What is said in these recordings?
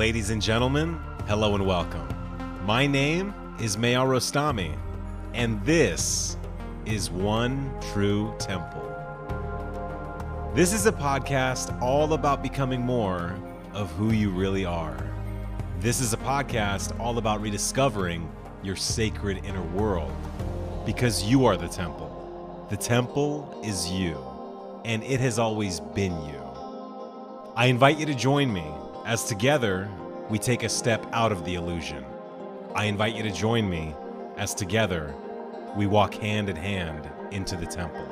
Ladies and gentlemen, hello and welcome. My name is Mayal Rostami, and this is One True Temple. This is a podcast all about becoming more of who you really are. This is a podcast all about rediscovering your sacred inner world because you are the temple. The temple is you, and it has always been you. I invite you to join me as together we take a step out of the illusion. I invite you to join me as together we walk hand in hand into the temple.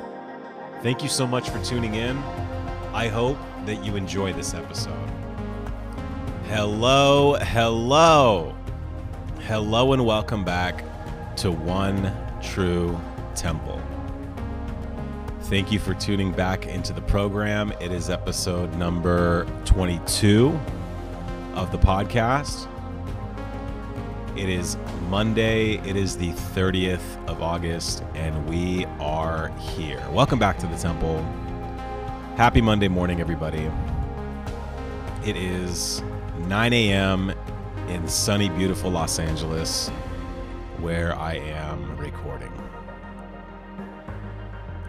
Thank you so much for tuning in. I hope that you enjoy this episode. Hello, hello, hello, and welcome back to One True Temple. Thank you for tuning back into the program. It is episode number 22 of the podcast. It is Monday. It is the 30th of August, and we are here. Welcome back to the temple. Happy Monday morning, everybody. It is 9 a.m. in sunny, beautiful Los Angeles, where I am recording.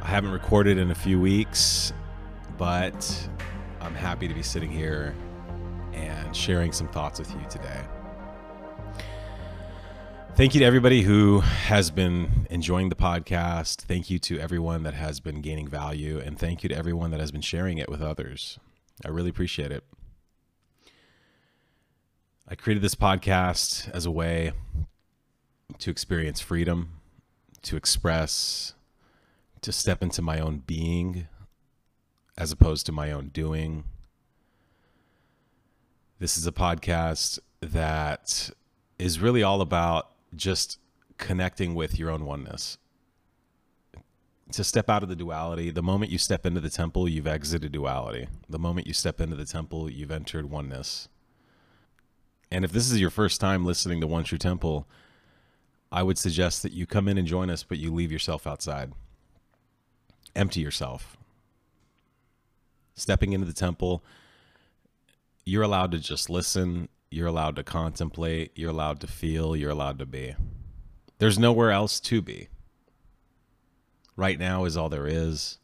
I haven't recorded in a few weeks, but I'm happy to be sitting here and sharing some thoughts with you today. Thank you to everybody who has been enjoying the podcast. Thank you to everyone that has been gaining value. And thank you to everyone that has been sharing it with others. I really appreciate it. I created this podcast as a way to experience freedom, to express, to step into my own being as opposed to my own doing this is a podcast that is really all about just connecting with your own oneness. To step out of the duality, the moment you step into the temple, you've exited duality. The moment you step into the temple, you've entered oneness. And if this is your first time listening to One True Temple, I would suggest that you come in and join us, but you leave yourself outside. Empty yourself. Stepping into the temple you're allowed to just listen, you're allowed to contemplate, you're allowed to feel, you're allowed to be. There's nowhere else to be. Right now is all there is.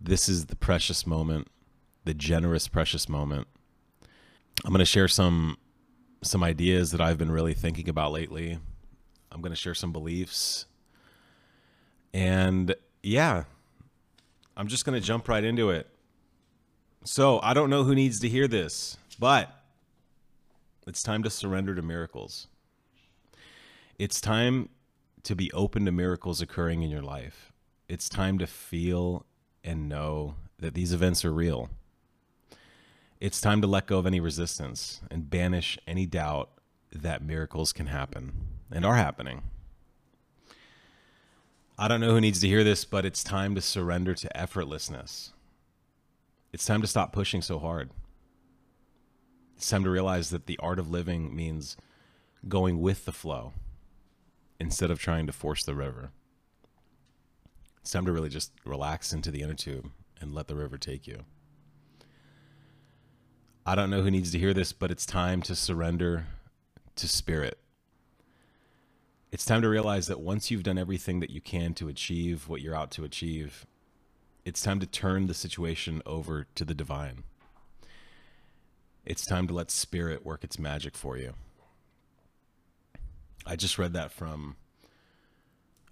This is the precious moment, the generous precious moment. I'm going to share some some ideas that I've been really thinking about lately. I'm going to share some beliefs. And yeah, I'm just going to jump right into it. So I don't know who needs to hear this, but it's time to surrender to miracles. It's time to be open to miracles occurring in your life. It's time to feel and know that these events are real. It's time to let go of any resistance and banish any doubt that miracles can happen and are happening. I don't know who needs to hear this, but it's time to surrender to effortlessness. It's time to stop pushing so hard. It's time to realize that the art of living means going with the flow instead of trying to force the river. It's time to really just relax into the inner tube and let the river take you. I don't know who needs to hear this, but it's time to surrender to spirit. It's time to realize that once you've done everything that you can to achieve what you're out to achieve, it's time to turn the situation over to the divine. It's time to let spirit work its magic for you. I just read that from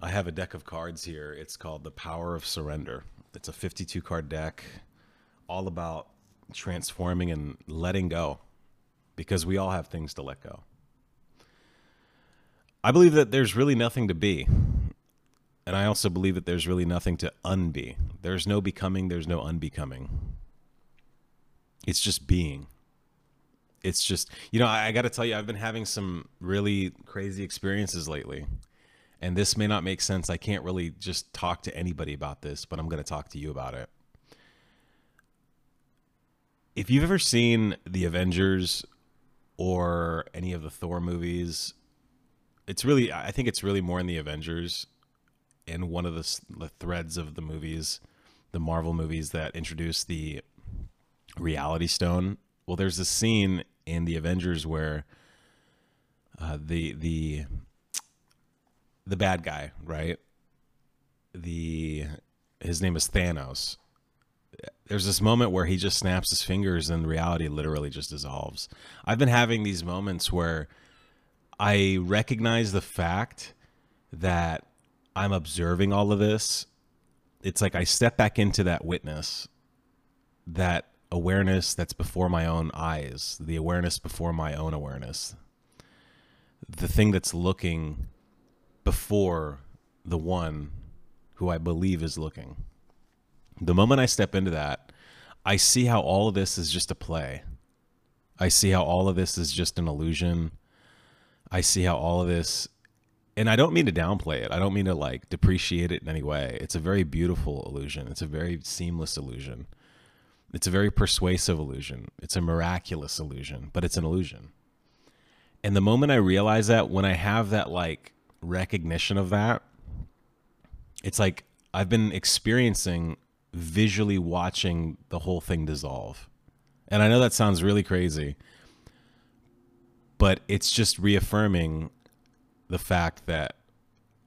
I have a deck of cards here. It's called The Power of Surrender. It's a 52 card deck all about transforming and letting go because we all have things to let go. I believe that there's really nothing to be. And I also believe that there's really nothing to unbe. There's no becoming, there's no unbecoming. It's just being. It's just, you know, I, I got to tell you, I've been having some really crazy experiences lately. And this may not make sense. I can't really just talk to anybody about this, but I'm going to talk to you about it. If you've ever seen The Avengers or any of the Thor movies, it's really, I think it's really more in The Avengers in one of the, the threads of the movies, the Marvel movies that introduced the reality stone. Well, there's a scene in the Avengers where uh, the the the bad guy, right? The his name is Thanos. There's this moment where he just snaps his fingers and reality literally just dissolves. I've been having these moments where I recognize the fact that I'm observing all of this. It's like I step back into that witness, that awareness that's before my own eyes, the awareness before my own awareness, the thing that's looking before the one who I believe is looking. The moment I step into that, I see how all of this is just a play. I see how all of this is just an illusion. I see how all of this, and I don't mean to downplay it. I don't mean to like depreciate it in any way. It's a very beautiful illusion. It's a very seamless illusion. It's a very persuasive illusion. It's a miraculous illusion, but it's an illusion. And the moment I realize that, when I have that like recognition of that, it's like I've been experiencing visually watching the whole thing dissolve. And I know that sounds really crazy, but it's just reaffirming the fact that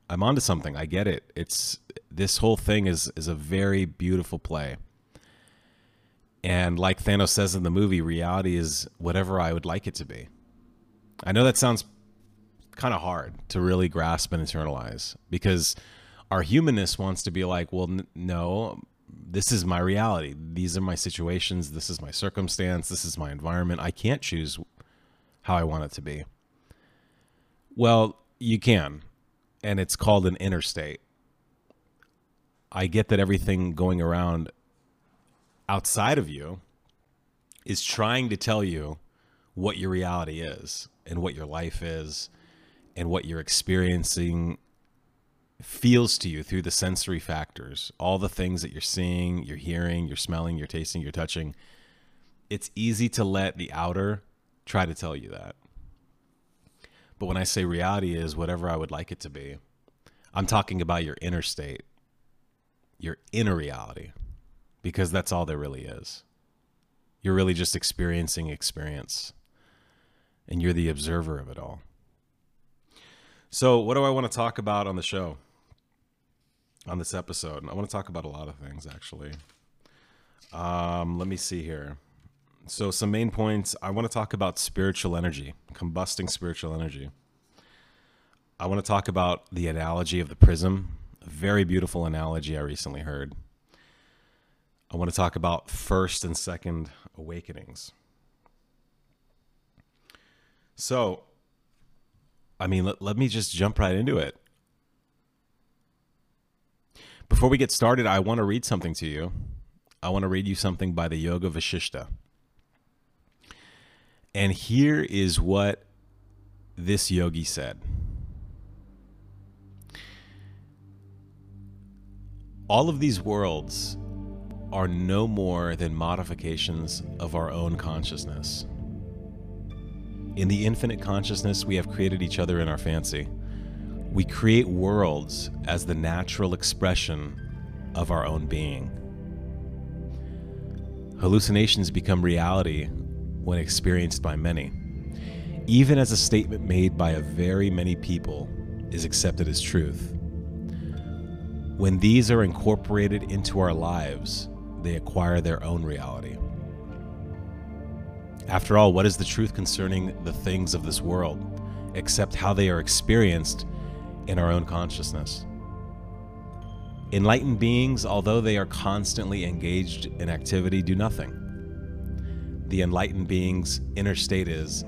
I'm onto something. I get it. It's this whole thing is is a very beautiful play. And like Thanos says in the movie, reality is whatever I would like it to be. I know that sounds kind of hard to really grasp and internalize because our humanness wants to be like, well, n- no, this is my reality. These are my situations. This is my circumstance. This is my environment. I can't choose how I want it to be. Well, you can, and it's called an interstate. I get that everything going around outside of you is trying to tell you what your reality is and what your life is and what you're experiencing feels to you through the sensory factors, all the things that you're seeing, you're hearing, you're smelling, you're tasting, you're touching. It's easy to let the outer try to tell you that. But when I say reality is whatever I would like it to be, I'm talking about your inner state, your inner reality because that's all there really is. You're really just experiencing experience, and you're the observer of it all. So, what do I want to talk about on the show? On this episode, I want to talk about a lot of things actually. Um, let me see here. So, some main points. I want to talk about spiritual energy, combusting spiritual energy. I want to talk about the analogy of the prism, a very beautiful analogy I recently heard. I want to talk about first and second awakenings. So, I mean, let, let me just jump right into it. Before we get started, I want to read something to you. I want to read you something by the Yoga Vashishta. And here is what this yogi said. All of these worlds are no more than modifications of our own consciousness. In the infinite consciousness, we have created each other in our fancy. We create worlds as the natural expression of our own being. Hallucinations become reality when experienced by many. Even as a statement made by a very many people is accepted as truth. When these are incorporated into our lives, they acquire their own reality. After all, what is the truth concerning the things of this world, except how they are experienced in our own consciousness? Enlightened beings, although they are constantly engaged in activity, do nothing. The enlightened being's inner state is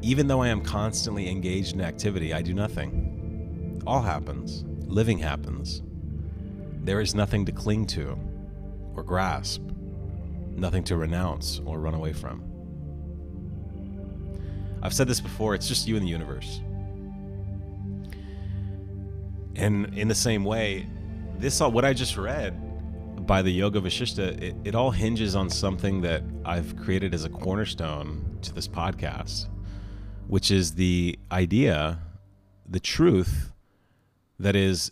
even though I am constantly engaged in activity, I do nothing. All happens, living happens. There is nothing to cling to or grasp, nothing to renounce or run away from. I've said this before, it's just you and the universe. And in the same way, this all what I just read by the Yoga Vashishta, it, it all hinges on something that I've created as a cornerstone to this podcast, which is the idea, the truth that is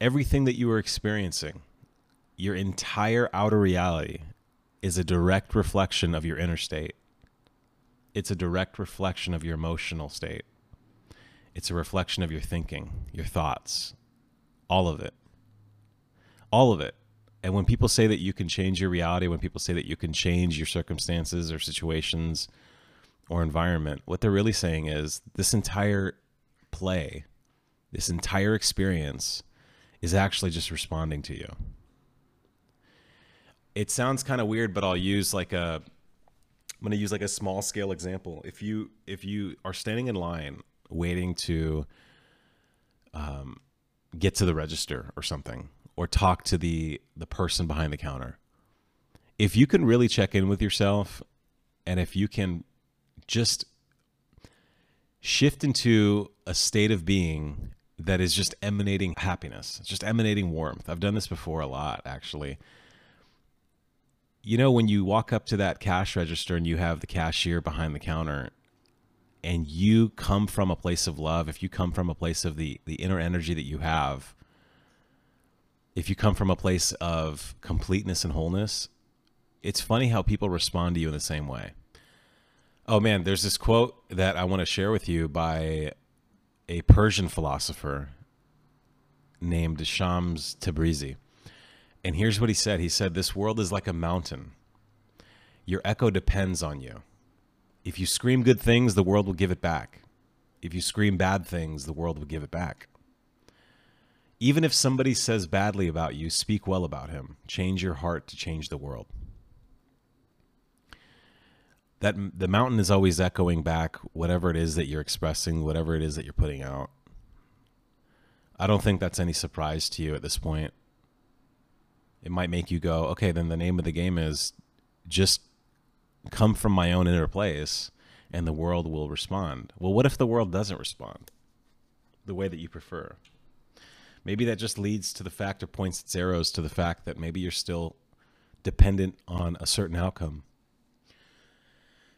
everything that you are experiencing your entire outer reality is a direct reflection of your inner state. it's a direct reflection of your emotional state. It's a reflection of your thinking, your thoughts, all of it. All of it. And when people say that you can change your reality, when people say that you can change your circumstances or situations or environment, what they're really saying is this entire play, this entire experience is actually just responding to you. It sounds kind of weird, but I'll use like a I'm going to use like a small scale example. If you if you are standing in line waiting to um, get to the register or something, or talk to the the person behind the counter, if you can really check in with yourself, and if you can just shift into a state of being that is just emanating happiness, just emanating warmth. I've done this before a lot, actually you know when you walk up to that cash register and you have the cashier behind the counter and you come from a place of love if you come from a place of the the inner energy that you have if you come from a place of completeness and wholeness it's funny how people respond to you in the same way oh man there's this quote that i want to share with you by a persian philosopher named shams tabrizi and here's what he said He said, This world is like a mountain. Your echo depends on you. If you scream good things, the world will give it back. If you scream bad things, the world will give it back. Even if somebody says badly about you, speak well about him. Change your heart to change the world. That the mountain is always echoing back whatever it is that you're expressing, whatever it is that you're putting out. I don't think that's any surprise to you at this point it might make you go, okay, then the name of the game is just come from my own inner place and the world will respond. Well, what if the world doesn't respond the way that you prefer? Maybe that just leads to the fact or points its arrows to the fact that maybe you're still dependent on a certain outcome.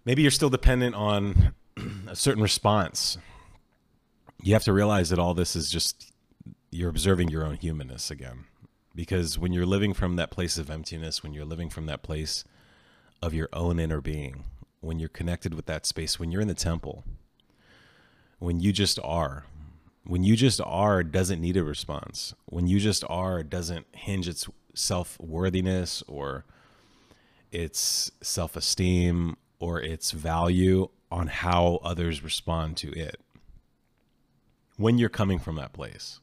Maybe you're still dependent on a certain response. You have to realize that all this is just you're observing your own humanness again because when you're living from that place of emptiness, when you're living from that place of your own inner being, when you're connected with that space, when you're in the temple, when you just are, when you just are doesn't need a response. When you just are it doesn't hinge its self worthiness or its self esteem or its value on how others respond to it. When you're coming from that place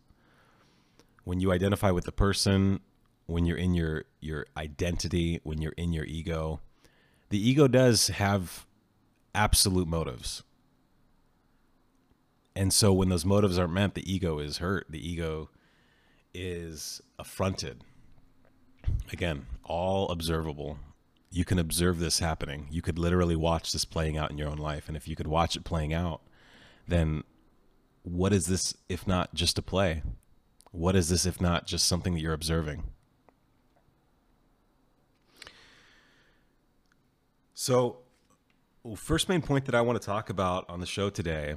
when you identify with the person, when you're in your your identity, when you're in your ego, the ego does have absolute motives. And so when those motives aren't met, the ego is hurt. The ego is affronted. Again, all observable. You can observe this happening. You could literally watch this playing out in your own life. And if you could watch it playing out, then what is this if not just a play? What is this if not just something that you're observing? So, first main point that I want to talk about on the show today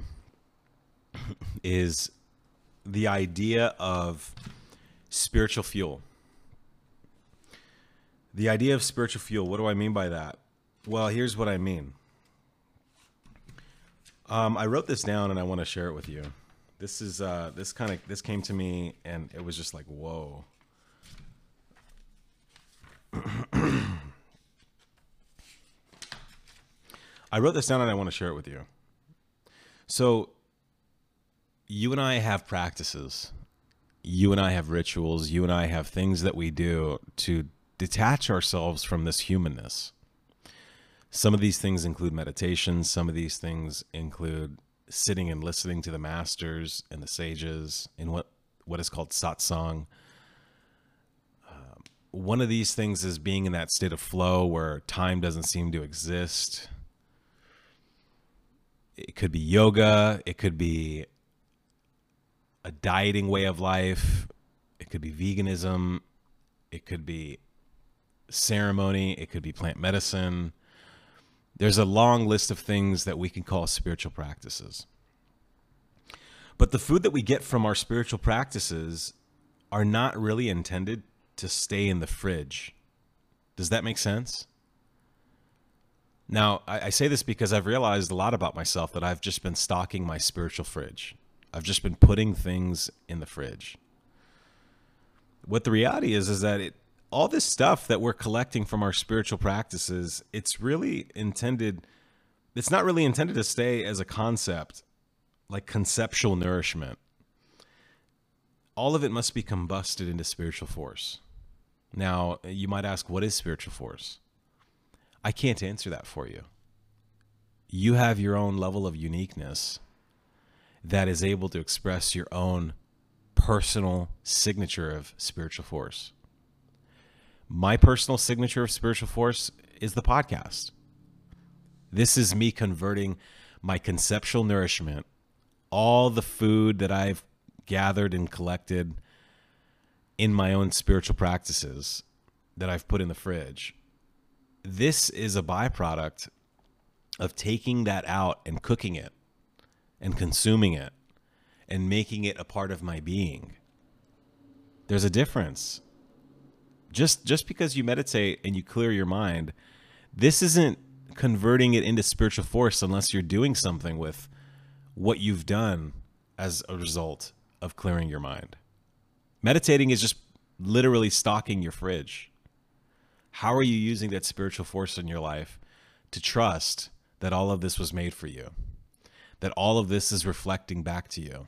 is the idea of spiritual fuel. The idea of spiritual fuel, what do I mean by that? Well, here's what I mean. Um, I wrote this down and I want to share it with you. This is uh, this kind of this came to me and it was just like whoa. I wrote this down and I want to share it with you. So you and I have practices. You and I have rituals. You and I have things that we do to detach ourselves from this humanness. Some of these things include meditation. Some of these things include sitting and listening to the masters and the sages in what what is called satsang. Um, one of these things is being in that state of flow where time doesn't seem to exist. It could be yoga. It could be a dieting way of life. It could be veganism. It could be ceremony. It could be plant medicine there's a long list of things that we can call spiritual practices. But the food that we get from our spiritual practices are not really intended to stay in the fridge. Does that make sense? Now, I, I say this because I've realized a lot about myself that I've just been stocking my spiritual fridge. I've just been putting things in the fridge. What the reality is is that it all this stuff that we're collecting from our spiritual practices, it's really intended it's not really intended to stay as a concept like conceptual nourishment. All of it must be combusted into spiritual force. Now, you might ask, what is spiritual force? I can't answer that for you. You have your own level of uniqueness that is able to express your own personal signature of spiritual force. My personal signature of spiritual force is the podcast. This is me converting my conceptual nourishment, all the food that I've gathered and collected in my own spiritual practices that I've put in the fridge. This is a byproduct of taking that out and cooking it and consuming it and making it a part of my being. There's a difference. Just just because you meditate and you clear your mind, this isn't converting it into spiritual force unless you're doing something with what you've done as a result of clearing your mind. Meditating is just literally stocking your fridge. How are you using that spiritual force in your life to trust that all of this was made for you? That all of this is reflecting back to you?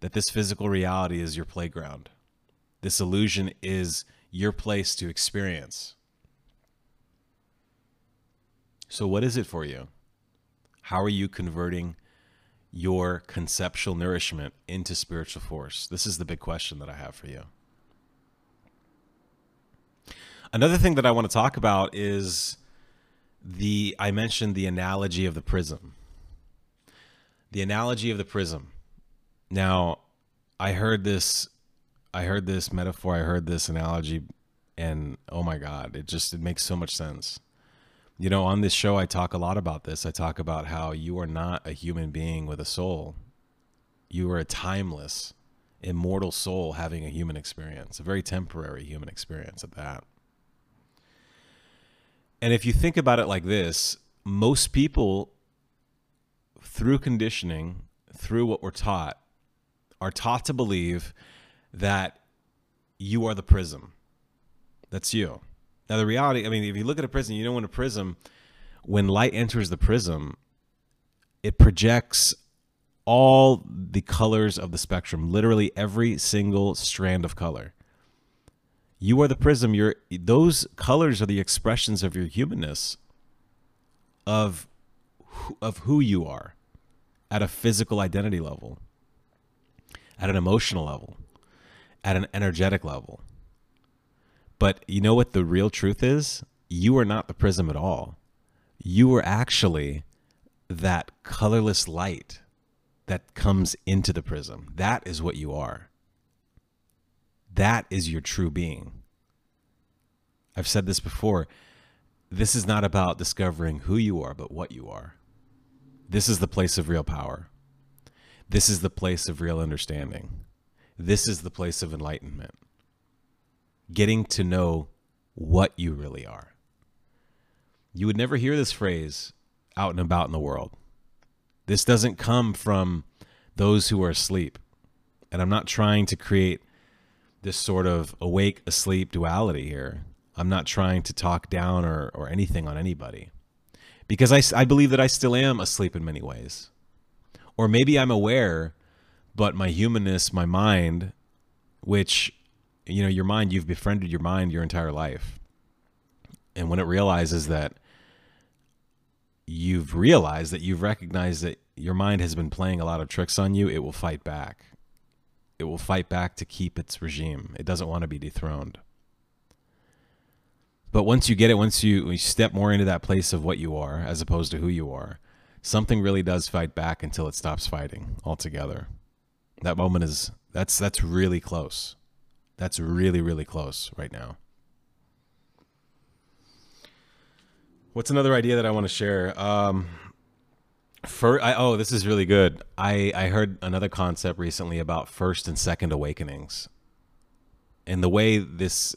That this physical reality is your playground? This illusion is your place to experience? So, what is it for you? How are you converting your conceptual nourishment into spiritual force? This is the big question that I have for you. Another thing that I want to talk about is the I mentioned the analogy of the prism. The analogy of the prism. Now, I heard this I heard this metaphor, I heard this analogy and oh my god, it just it makes so much sense. You know, on this show, I talk a lot about this. I talk about how you are not a human being with a soul. You are a timeless, immortal soul having a human experience, a very temporary human experience at that. And if you think about it like this, most people, through conditioning, through what we're taught, are taught to believe that you are the prism. That's you. Now the reality, I mean, if you look at a prism, you know when a prism, when light enters the prism, it projects all the colors of the spectrum, literally every single strand of color. You are the prism. You're those colors are the expressions of your humanness, of of who you are, at a physical identity level, at an emotional level, at an energetic level. But you know what the real truth is? You are not the prism at all. You are actually that colorless light that comes into the prism. That is what you are. That is your true being. I've said this before. This is not about discovering who you are, but what you are. This is the place of real power. This is the place of real understanding. This is the place of enlightenment getting to know what you really are. You would never hear this phrase out and about in the world. This doesn't come from those who are asleep. And I'm not trying to create this sort of awake asleep duality here. I'm not trying to talk down or, or anything on anybody because I, I believe that I still am asleep in many ways. Or maybe I'm aware, but my humanness, my mind, which you know your mind you've befriended your mind your entire life. And when it realizes that you've realized that you've recognized that your mind has been playing a lot of tricks on you it will fight back. It will fight back to keep its regime. It doesn't want to be dethroned but once you get it once you, you step more into that place of what you are as opposed to who you are something really does fight back until it stops fighting altogether that moment is that's that's really close that's really, really close right now. What's another idea that I want to share? Um, for I, oh, this is really good. I I heard another concept recently about first and second awakenings, and the way this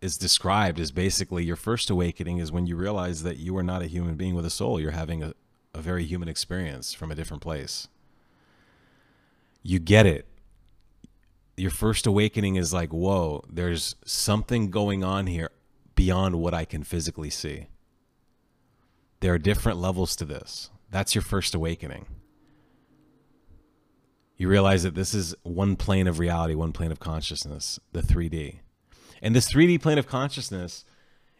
is described as basically your first awakening is when you realize that you are not a human being with a soul. You're having a, a very human experience from a different place. You get it. Your first awakening is like, whoa, there's something going on here beyond what I can physically see. There are different levels to this. That's your first awakening. You realize that this is one plane of reality, one plane of consciousness, the 3D. And this 3D plane of consciousness,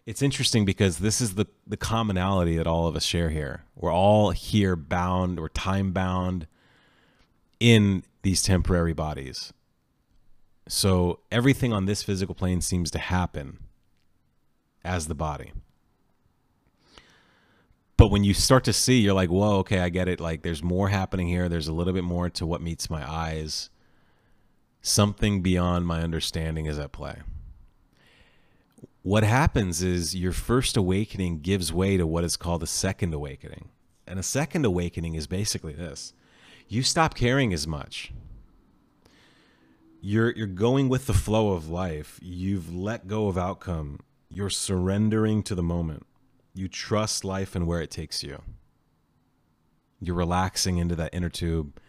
it's interesting because this is the, the commonality that all of us share here. We're all here bound, we're time bound in these temporary bodies. So everything on this physical plane seems to happen as the body. But when you start to see, you're like, whoa, okay, I get it. Like, there's more happening here. There's a little bit more to what meets my eyes. Something beyond my understanding is at play. What happens is your first awakening gives way to what is called a second awakening. And a second awakening is basically this you stop caring as much. You're, you're going with the flow of life. You've let go of outcome. You're surrendering to the moment. You trust life and where it takes you. You're relaxing into that inner tube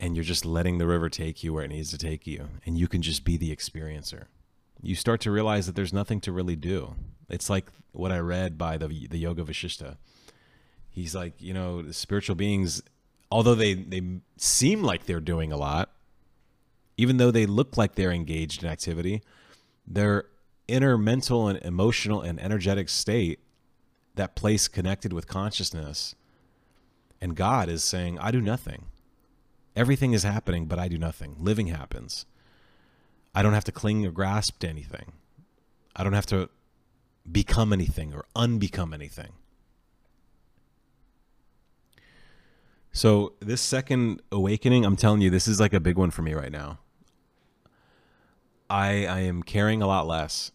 and you're just letting the river take you where it needs to take you. And you can just be the experiencer. You start to realize that there's nothing to really do. It's like what I read by the, the Yoga Vasishta. He's like, you know, spiritual beings, although they, they seem like they're doing a lot, even though they look like they're engaged in activity, their inner mental and emotional and energetic state that place connected with consciousness. And God is saying, I do nothing. Everything is happening, but I do nothing. Living happens. I don't have to cling or grasp to anything. I don't have to become anything or unbecome anything. So, this second awakening, I'm telling you, this is like a big one for me right now. I, I am caring a lot less.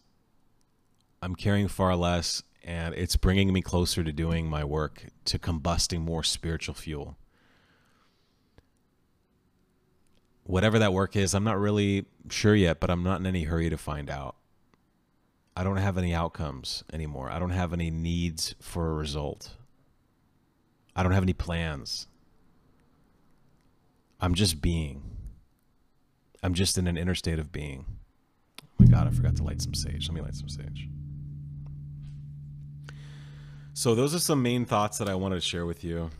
I'm caring far less and it's bringing me closer to doing my work, to combusting more spiritual fuel. Whatever that work is, I'm not really sure yet, but I'm not in any hurry to find out. I don't have any outcomes anymore. I don't have any needs for a result. I don't have any plans. I'm just being. I'm just in an inner state of being. Oh my God, I forgot to light some sage. Let me light some sage. So those are some main thoughts that I wanted to share with you.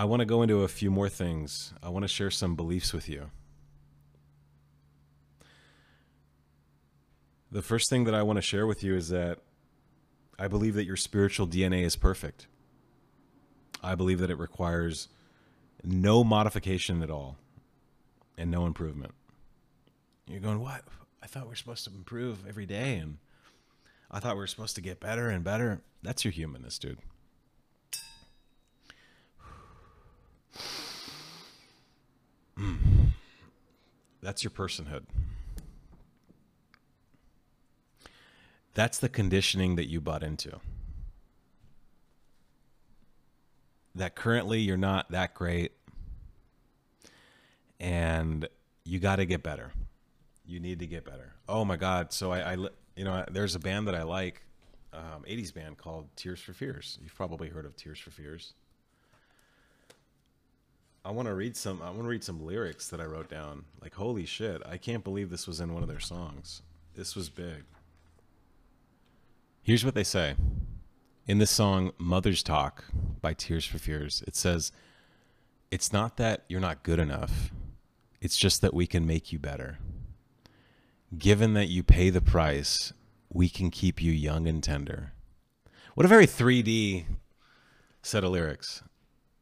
I want to go into a few more things. I want to share some beliefs with you. The first thing that I want to share with you is that I believe that your spiritual DNA is perfect. I believe that it requires no modification at all and no improvement. You're going, what? I thought we are supposed to improve every day and I thought we were supposed to get better and better. That's your humanness, dude. That's your personhood. That's the conditioning that you bought into. That currently you're not that great and you got to get better. You need to get better. Oh my God. So I, I, you know, there's a band that I like, um, 80s band called Tears for Fears. You've probably heard of Tears for Fears. I want to read some. I want to read some lyrics that I wrote down. Like, holy shit! I can't believe this was in one of their songs. This was big. Here's what they say in this song "Mother's Talk" by Tears for Fears. It says, "It's not that you're not good enough. It's just that we can make you better." Given that you pay the price, we can keep you young and tender. What a very 3D set of lyrics.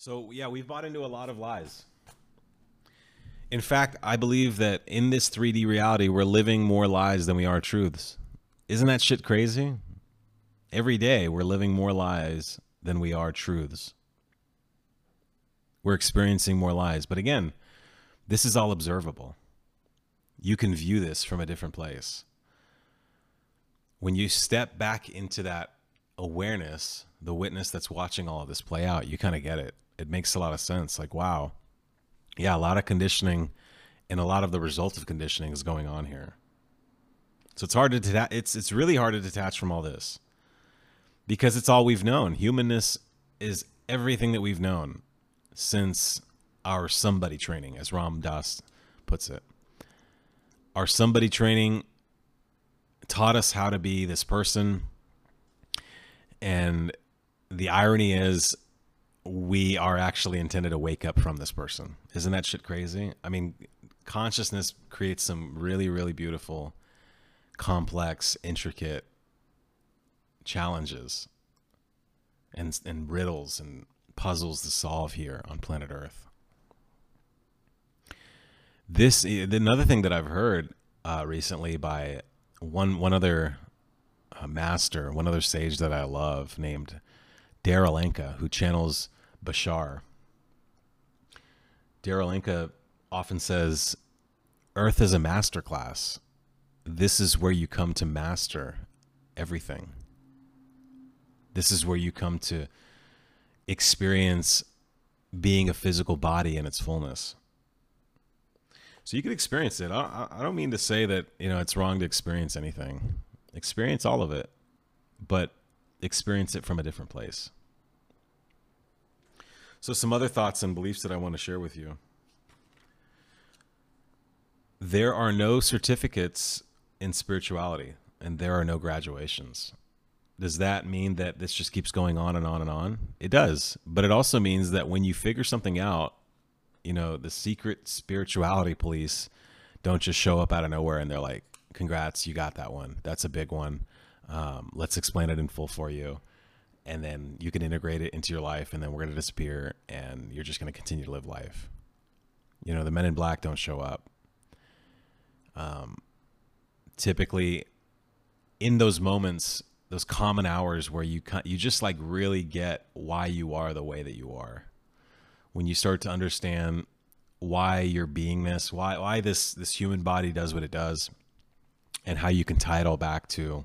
So, yeah, we've bought into a lot of lies. In fact, I believe that in this 3D reality, we're living more lies than we are truths. Isn't that shit crazy? Every day, we're living more lies than we are truths. We're experiencing more lies. But again, this is all observable. You can view this from a different place. When you step back into that awareness, the witness that's watching all of this play out, you kind of get it it makes a lot of sense. Like, wow, yeah, a lot of conditioning and a lot of the result of conditioning is going on here. So it's hard to deta- it's it's really hard to detach from all this because it's all we've known. Humanness is everything that we've known since our somebody training, as Ram Dass puts it. Our somebody training taught us how to be this person. And the irony is we are actually intended to wake up from this person. Isn't that shit crazy? I mean, consciousness creates some really, really beautiful, complex, intricate challenges and, and riddles and puzzles to solve here on planet Earth. This another thing that I've heard uh, recently by one one other uh, master, one other sage that I love named Darryl Anka, who channels Bashar. Darryl Anka often says, Earth is a master class. This is where you come to master everything. This is where you come to experience being a physical body in its fullness. So you can experience it. I, I don't mean to say that you know it's wrong to experience anything. Experience all of it, but experience it from a different place. So, some other thoughts and beliefs that I want to share with you. There are no certificates in spirituality, and there are no graduations. Does that mean that this just keeps going on and on and on? It does. But it also means that when you figure something out, you know, the secret spirituality police don't just show up out of nowhere and they're like, congrats, you got that one. That's a big one. Um, let's explain it in full for you and then you can integrate it into your life and then we're going to disappear and you're just going to continue to live life. You know the men in black don't show up. Um, typically in those moments those common hours where you you just like really get why you are the way that you are. When you start to understand why you're being this why why this this human body does what it does and how you can tie it all back to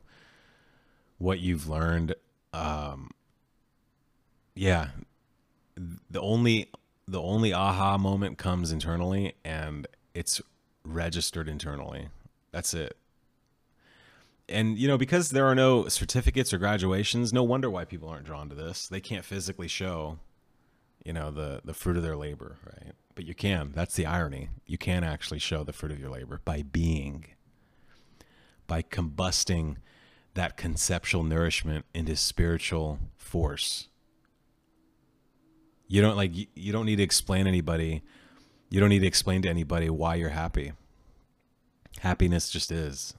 what you've learned um, yeah, the only the only aha moment comes internally, and it's registered internally. That's it. And you know, because there are no certificates or graduations, no wonder why people aren't drawn to this. They can't physically show, you know, the the fruit of their labor, right? But you can. That's the irony. You can actually show the fruit of your labor by being, by combusting that conceptual nourishment into spiritual force. You don't like you don't need to explain anybody. You don't need to explain to anybody why you're happy. Happiness just is.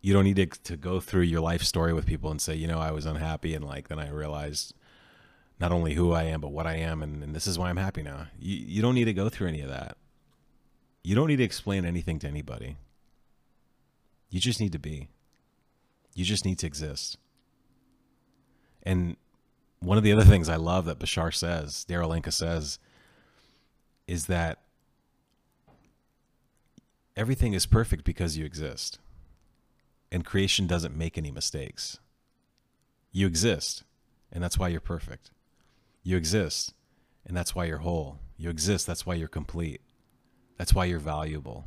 You don't need to, to go through your life story with people and say, you know, I was unhappy and like then I realized not only who I am, but what I am, and, and this is why I'm happy now. You you don't need to go through any of that. You don't need to explain anything to anybody. You just need to be. You just need to exist. And one of the other things I love that Bashar says, Darryl Anka says, is that everything is perfect because you exist. And creation doesn't make any mistakes. You exist, and that's why you're perfect. You exist, and that's why you're whole. You exist, that's why you're complete. That's why you're valuable.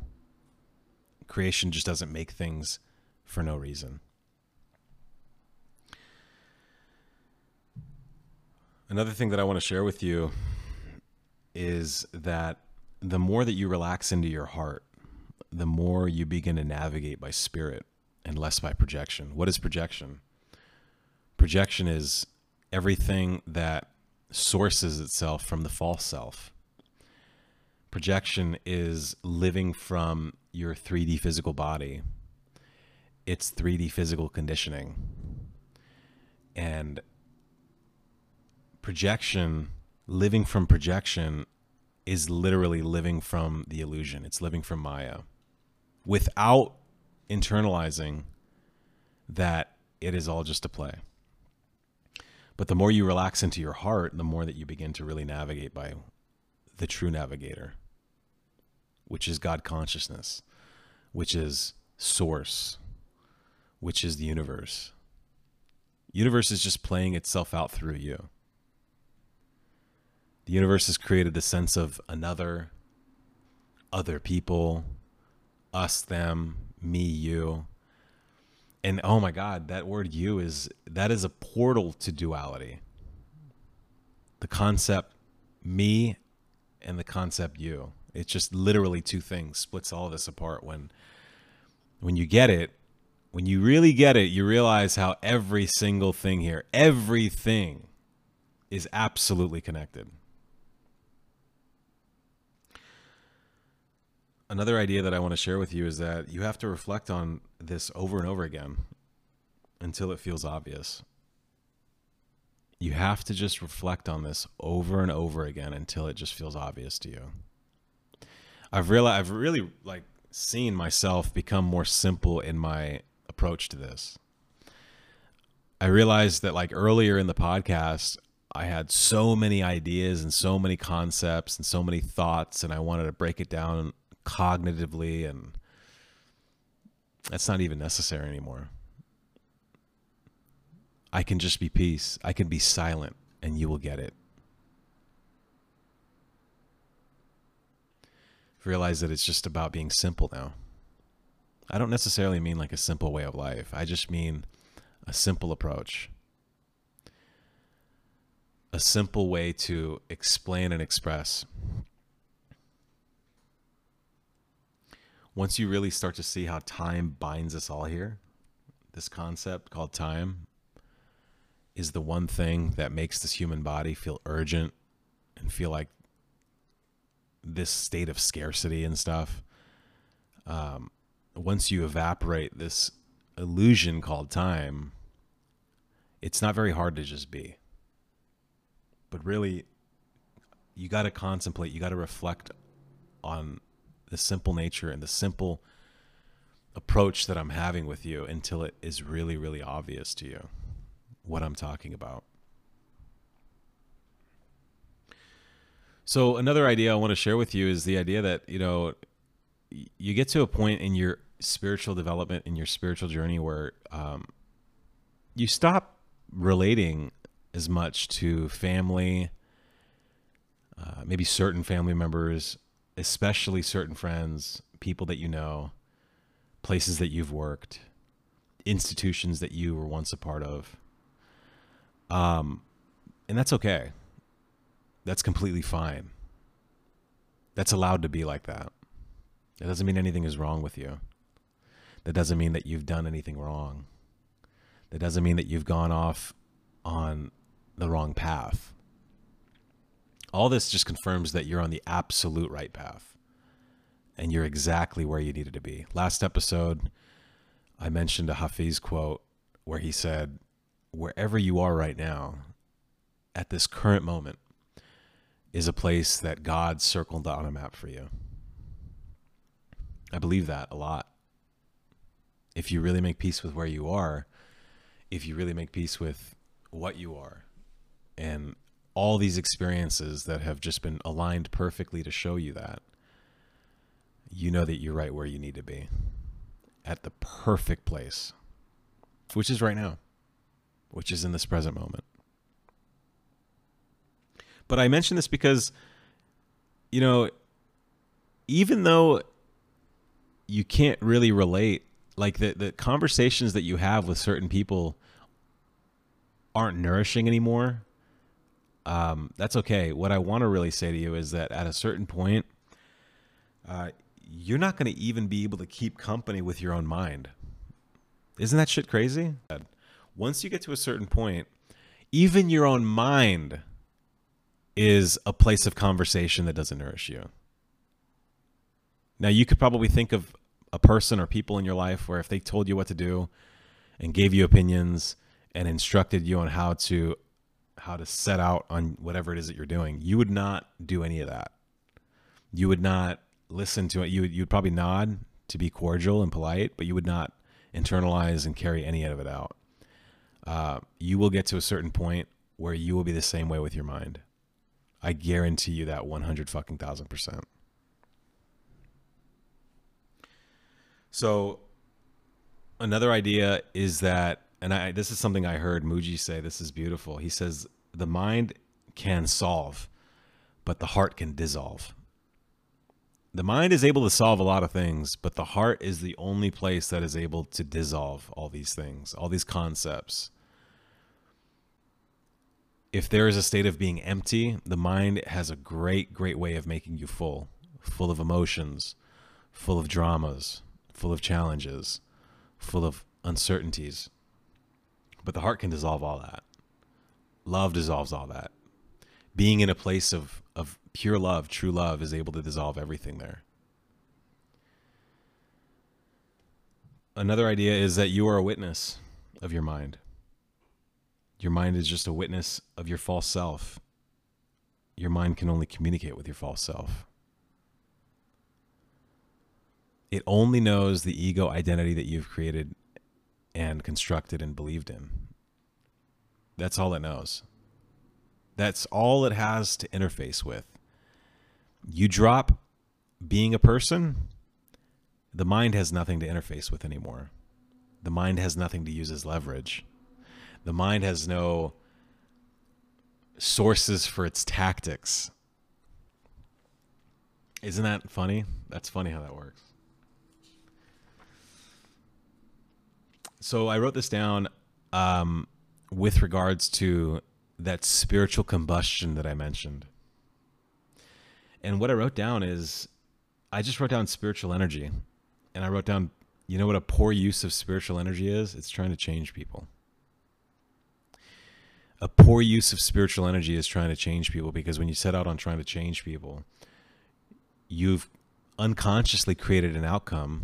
Creation just doesn't make things for no reason. Another thing that I want to share with you is that the more that you relax into your heart, the more you begin to navigate by spirit and less by projection. What is projection? Projection is everything that sources itself from the false self. Projection is living from your 3D physical body. It's 3D physical conditioning. And projection living from projection is literally living from the illusion. It's living from Maya without internalizing that it is all just a play. But the more you relax into your heart, the more that you begin to really navigate by the true navigator, which is God consciousness, which is source, which is the universe. Universe is just playing itself out through you. The universe has created the sense of another, other people, us, them, me, you. And oh my God, that word you is that is a portal to duality. The concept me and the concept you. It's just literally two things, splits all of this apart when when you get it, when you really get it, you realize how every single thing here, everything is absolutely connected. Another idea that I want to share with you is that you have to reflect on this over and over again until it feels obvious. You have to just reflect on this over and over again until it just feels obvious to you. I've realized I've really like seen myself become more simple in my approach to this. I realized that like earlier in the podcast, I had so many ideas and so many concepts and so many thoughts and I wanted to break it down cognitively and that's not even necessary anymore. I can just be peace. I can be silent and you will get it. Realize that it's just about being simple now. I don't necessarily mean like a simple way of life. I just mean a simple approach. A simple way to explain and express once you really start to see how time binds us all here, this concept called time is the one thing that makes this human body feel urgent and feel like this state of scarcity and stuff. Um, once you evaporate this illusion called time, it's not very hard to just be. But really, you got to contemplate, you got to reflect on the simple nature and the simple approach that I'm having with you until it is really, really obvious to you what I'm talking about. So, another idea I want to share with you is the idea that, you know, you get to a point in your spiritual development, in your spiritual journey, where um, you stop relating as much to family, uh, maybe certain family members, especially certain friends, people that you know, places that you've worked, institutions that you were once a part of. Um, and that's okay. That's completely fine. That's allowed to be like that. That doesn't mean anything is wrong with you. That doesn't mean that you've done anything wrong. That doesn't mean that you've gone off on the wrong path all this just confirms that you're on the absolute right path and you're exactly where you needed to be. Last episode, I mentioned a Hafiz quote where he said, Wherever you are right now, at this current moment, is a place that God circled on a map for you. I believe that a lot. If you really make peace with where you are, if you really make peace with what you are, and all these experiences that have just been aligned perfectly to show you that, you know that you're right where you need to be at the perfect place, which is right now, which is in this present moment. But I mention this because, you know, even though you can't really relate, like the, the conversations that you have with certain people aren't nourishing anymore um, that's okay. What I want to really say to you is that at a certain point, uh, you're not going to even be able to keep company with your own mind. Isn't that shit crazy? Once you get to a certain point, even your own mind is a place of conversation that doesn't nourish you. Now, you could probably think of a person or people in your life where if they told you what to do and gave you opinions and instructed you on how to how to set out on whatever it is that you're doing, you would not do any of that. You would not listen to it. You would you'd probably nod to be cordial and polite, but you would not internalize and carry any of it out. Uh, you will get to a certain point where you will be the same way with your mind. I guarantee you that 100 fucking thousand percent. So, another idea is that, and I, this is something I heard Mooji say. This is beautiful. He says the mind can solve, but the heart can dissolve. The mind is able to solve a lot of things, but the heart is the only place that is able to dissolve all these things, all these concepts. If there is a state of being empty, the mind has a great, great way of making you full, full of emotions, full of dramas, full of challenges, full of uncertainties. But the heart can dissolve all that. Love dissolves all that. Being in a place of, of pure love, true love, is able to dissolve everything there. Another idea is that you are a witness of your mind. Your mind is just a witness of your false self. Your mind can only communicate with your false self. It only knows the ego identity that you've created and constructed and believed in. That's all it knows. That's all it has to interface with. You drop being a person, the mind has nothing to interface with anymore. The mind has nothing to use as leverage. The mind has no sources for its tactics. Isn't that funny? That's funny how that works. So I wrote this down um, with regards to that spiritual combustion that I mentioned. And what I wrote down is I just wrote down spiritual energy. And I wrote down, you know what a poor use of spiritual energy is? It's trying to change people. A poor use of spiritual energy is trying to change people because when you set out on trying to change people, you've unconsciously created an outcome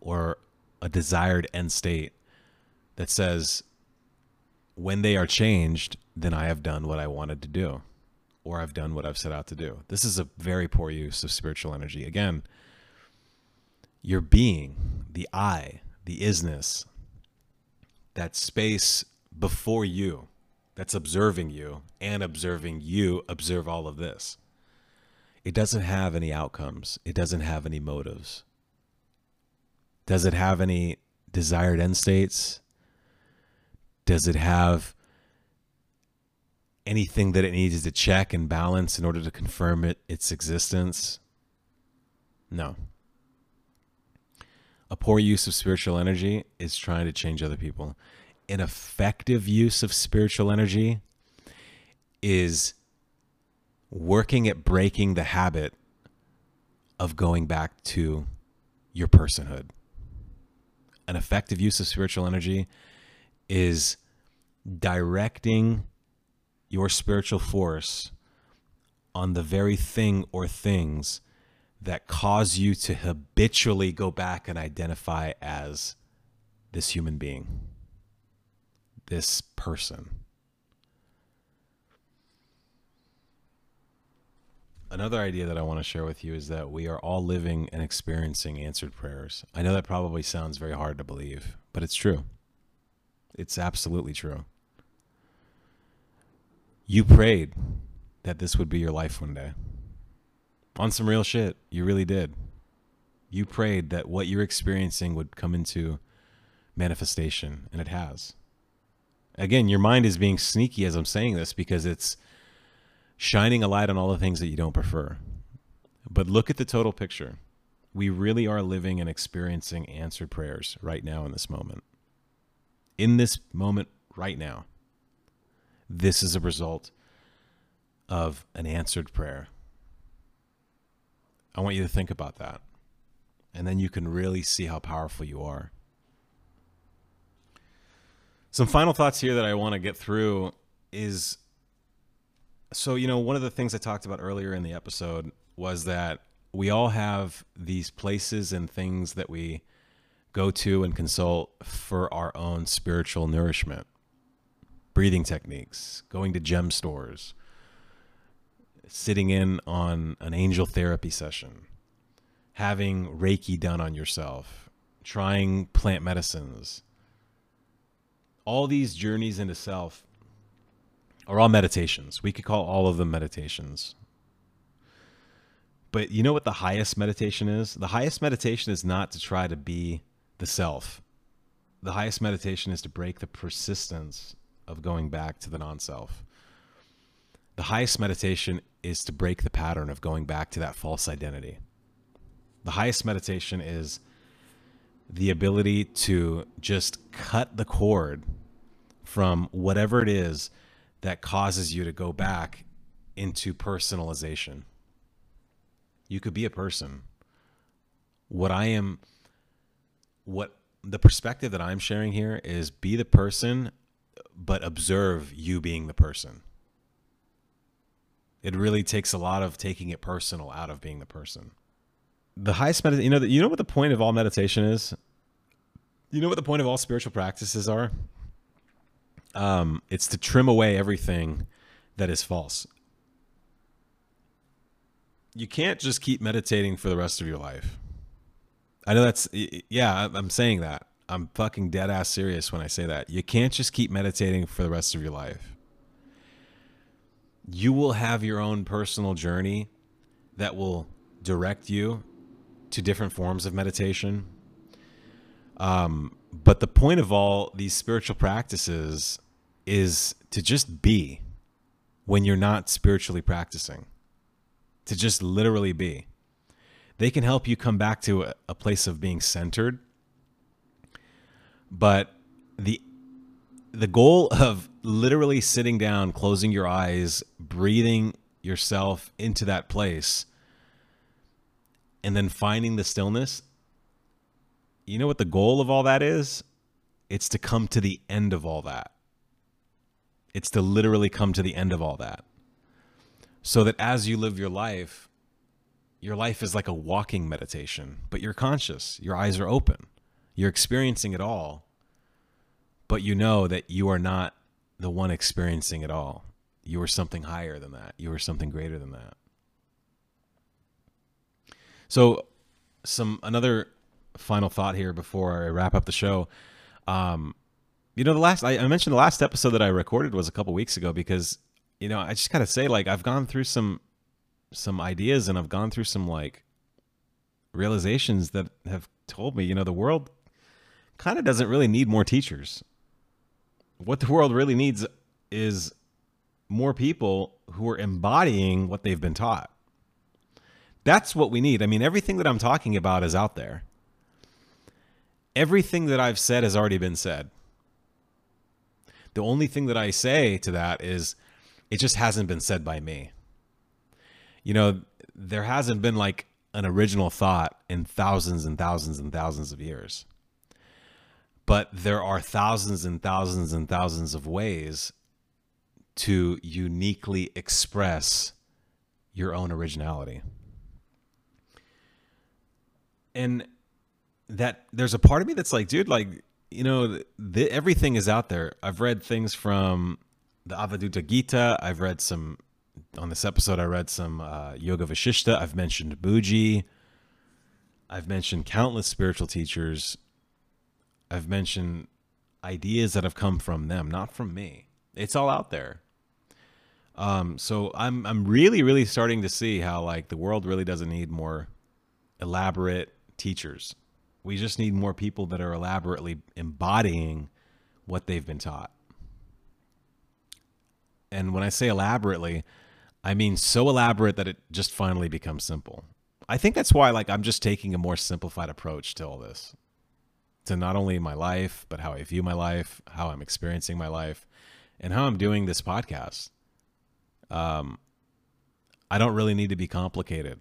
or a desired end state that says, when they are changed, then I have done what I wanted to do, or I've done what I've set out to do. This is a very poor use of spiritual energy. Again, your being, the I, the isness, that space before you that's observing you and observing you observe all of this. It doesn't have any outcomes, it doesn't have any motives. Does it have any desired end states? Does it have anything that it needs to check and balance in order to confirm it, its existence? No. A poor use of spiritual energy is trying to change other people. An effective use of spiritual energy is working at breaking the habit of going back to your personhood an effective use of spiritual energy is directing your spiritual force on the very thing or things that cause you to habitually go back and identify as this human being, this person. Another idea that I want to share with you is that we are all living and experiencing answered prayers. I know that probably sounds very hard to believe, but it's true. It's absolutely true. You prayed that this would be your life one day. On some real shit, you really did. You prayed that what you're experiencing would come into manifestation, and it has. Again, your mind is being sneaky as I'm saying this because it's shining a light on all the things that you don't prefer. But look at the total picture. We really are living and experiencing answered prayers right now in this moment. In this moment, right now, this is a result of an answered prayer. I want you to think about that. And then you can really see how powerful you are. Some final thoughts here that I want to get through is so, you know, one of the things I talked about earlier in the episode was that we all have these places and things that we go to and consult for our own spiritual nourishment. Breathing techniques, going to gem stores, sitting in on an angel therapy session, having Reiki done on yourself, trying plant medicines. All these journeys into self are all meditations. We could call all of them meditations. But you know what the highest meditation is? The highest meditation is not to try to be the self. The highest meditation is to break the persistence of going back to the non self. The highest meditation is to break the pattern of going back to that false identity. The highest meditation is the ability to just cut the cord from whatever it is that causes you to go back into personalization. You could be a person. What I am, what the perspective that I'm sharing here is be the person, but observe you being the person. It really takes a lot of taking it personal out of being the person. The highest meditation, you know, you know what the point of all meditation is. You know what the point of all spiritual practices are. Um, it's to trim away everything that is false. You can't just keep meditating for the rest of your life. I know that's yeah, I'm saying that. I'm fucking dead ass serious when I say that. You can't just keep meditating for the rest of your life you will have your own personal journey that will direct you to different forms of meditation. Um, but the point of all these spiritual practices is to just be when you're not spiritually practicing, to just literally be. They can help you come back to a, a place of being centered. But the the goal of literally sitting down, closing your eyes, breathing yourself into that place, and then finding the stillness. You know what the goal of all that is? It's to come to the end of all that. It's to literally come to the end of all that. So that as you live your life, your life is like a walking meditation, but you're conscious, your eyes are open, you're experiencing it all but you know that you are not the one experiencing it all. You are something higher than that. You are something greater than that. So, some another final thought here before I wrap up the show. Um, you know, the last I, I mentioned the last episode that I recorded was a couple weeks ago because you know I just gotta say like I've gone through some some ideas and I've gone through some like realizations that have told me you know the world kind of doesn't really need more teachers what the world really needs is more people who are embodying what they've been taught. That's what we need. I mean, everything that I'm talking about is out there. Everything that I've said has already been said. The only thing that I say to that is it just hasn't been said by me. You know, there hasn't been like an original thought in thousands and thousands and thousands of years but there are thousands and thousands and thousands of ways to uniquely express your own originality. And that there's a part of me that's like, dude, like, you know, everything is out there. I've read things from the Avadhuta Gita. I've read some, on this episode, I read some uh, Yoga Vashishta. I've mentioned Mooji. I've mentioned countless spiritual teachers I've mentioned ideas that have come from them, not from me. It's all out there. Um, so I'm I'm really really starting to see how like the world really doesn't need more elaborate teachers. We just need more people that are elaborately embodying what they've been taught. And when I say elaborately, I mean so elaborate that it just finally becomes simple. I think that's why like I'm just taking a more simplified approach to all this to not only my life, but how I view my life, how I'm experiencing my life, and how I'm doing this podcast. Um, I don't really need to be complicated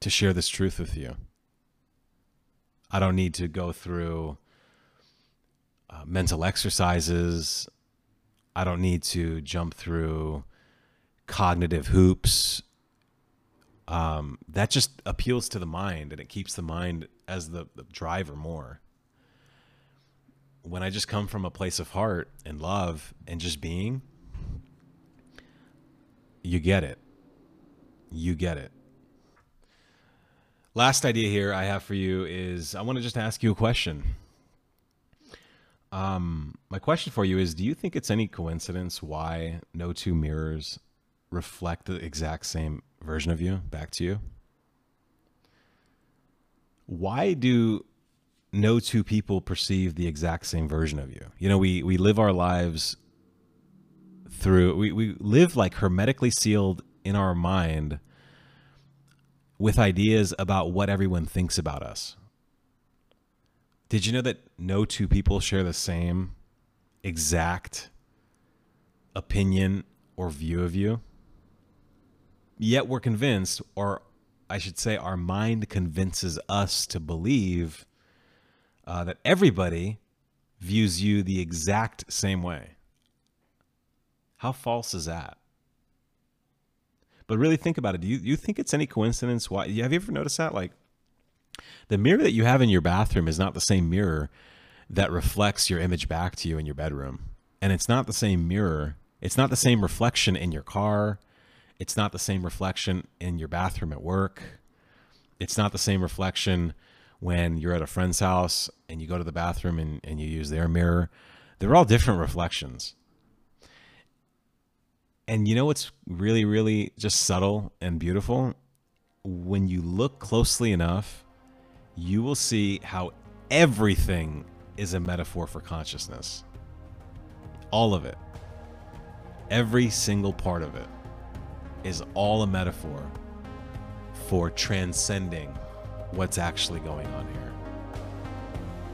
to share this truth with you. I don't need to go through uh, mental exercises. I don't need to jump through cognitive hoops um, that just appeals to the mind and it keeps the mind as the, the driver more. when I just come from a place of heart and love and just being, you get it. You get it. Last idea here I have for you is I want to just ask you a question. Um, my question for you is Do you think it's any coincidence why no two mirrors reflect the exact same version of you back to you? Why do no two people perceive the exact same version of you? You know, we, we live our lives through, we, we live like hermetically sealed in our mind with ideas about what everyone thinks about us. Did you know that no two people share the same exact opinion or view of you? Yet we're convinced, or I should say, our mind convinces us to believe uh, that everybody views you the exact same way. How false is that? But really think about it. Do you, you think it's any coincidence why have you ever noticed that? Like the mirror that you have in your bathroom is not the same mirror that reflects your image back to you in your bedroom. And it's not the same mirror. It's not the same reflection in your car. It's not the same reflection in your bathroom at work. It's not the same reflection when you're at a friend's house and you go to the bathroom and, and you use their mirror. They're all different reflections. And you know what's really, really just subtle and beautiful? When you look closely enough, you will see how everything is a metaphor for consciousness. All of it. Every single part of it is all a metaphor for transcending what's actually going on here.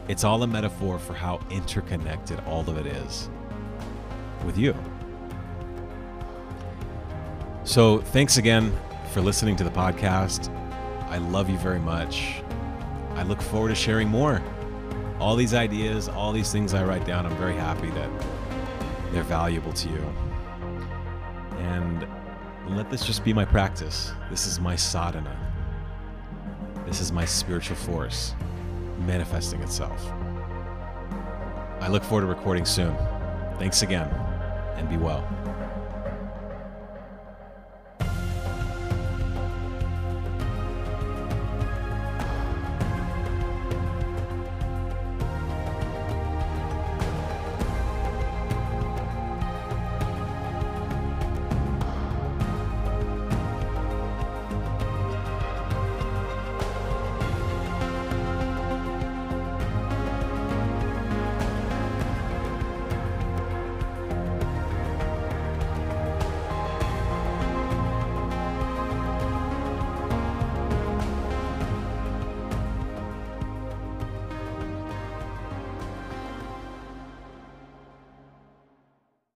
It's all a metaphor for how interconnected all of it is with you. So, thanks again for listening to the podcast. I love you very much. I look forward to sharing more. All these ideas, all these things I write down, I'm very happy that they're valuable to you. And let this just be my practice. This is my sadhana. This is my spiritual force manifesting itself. I look forward to recording soon. Thanks again, and be well.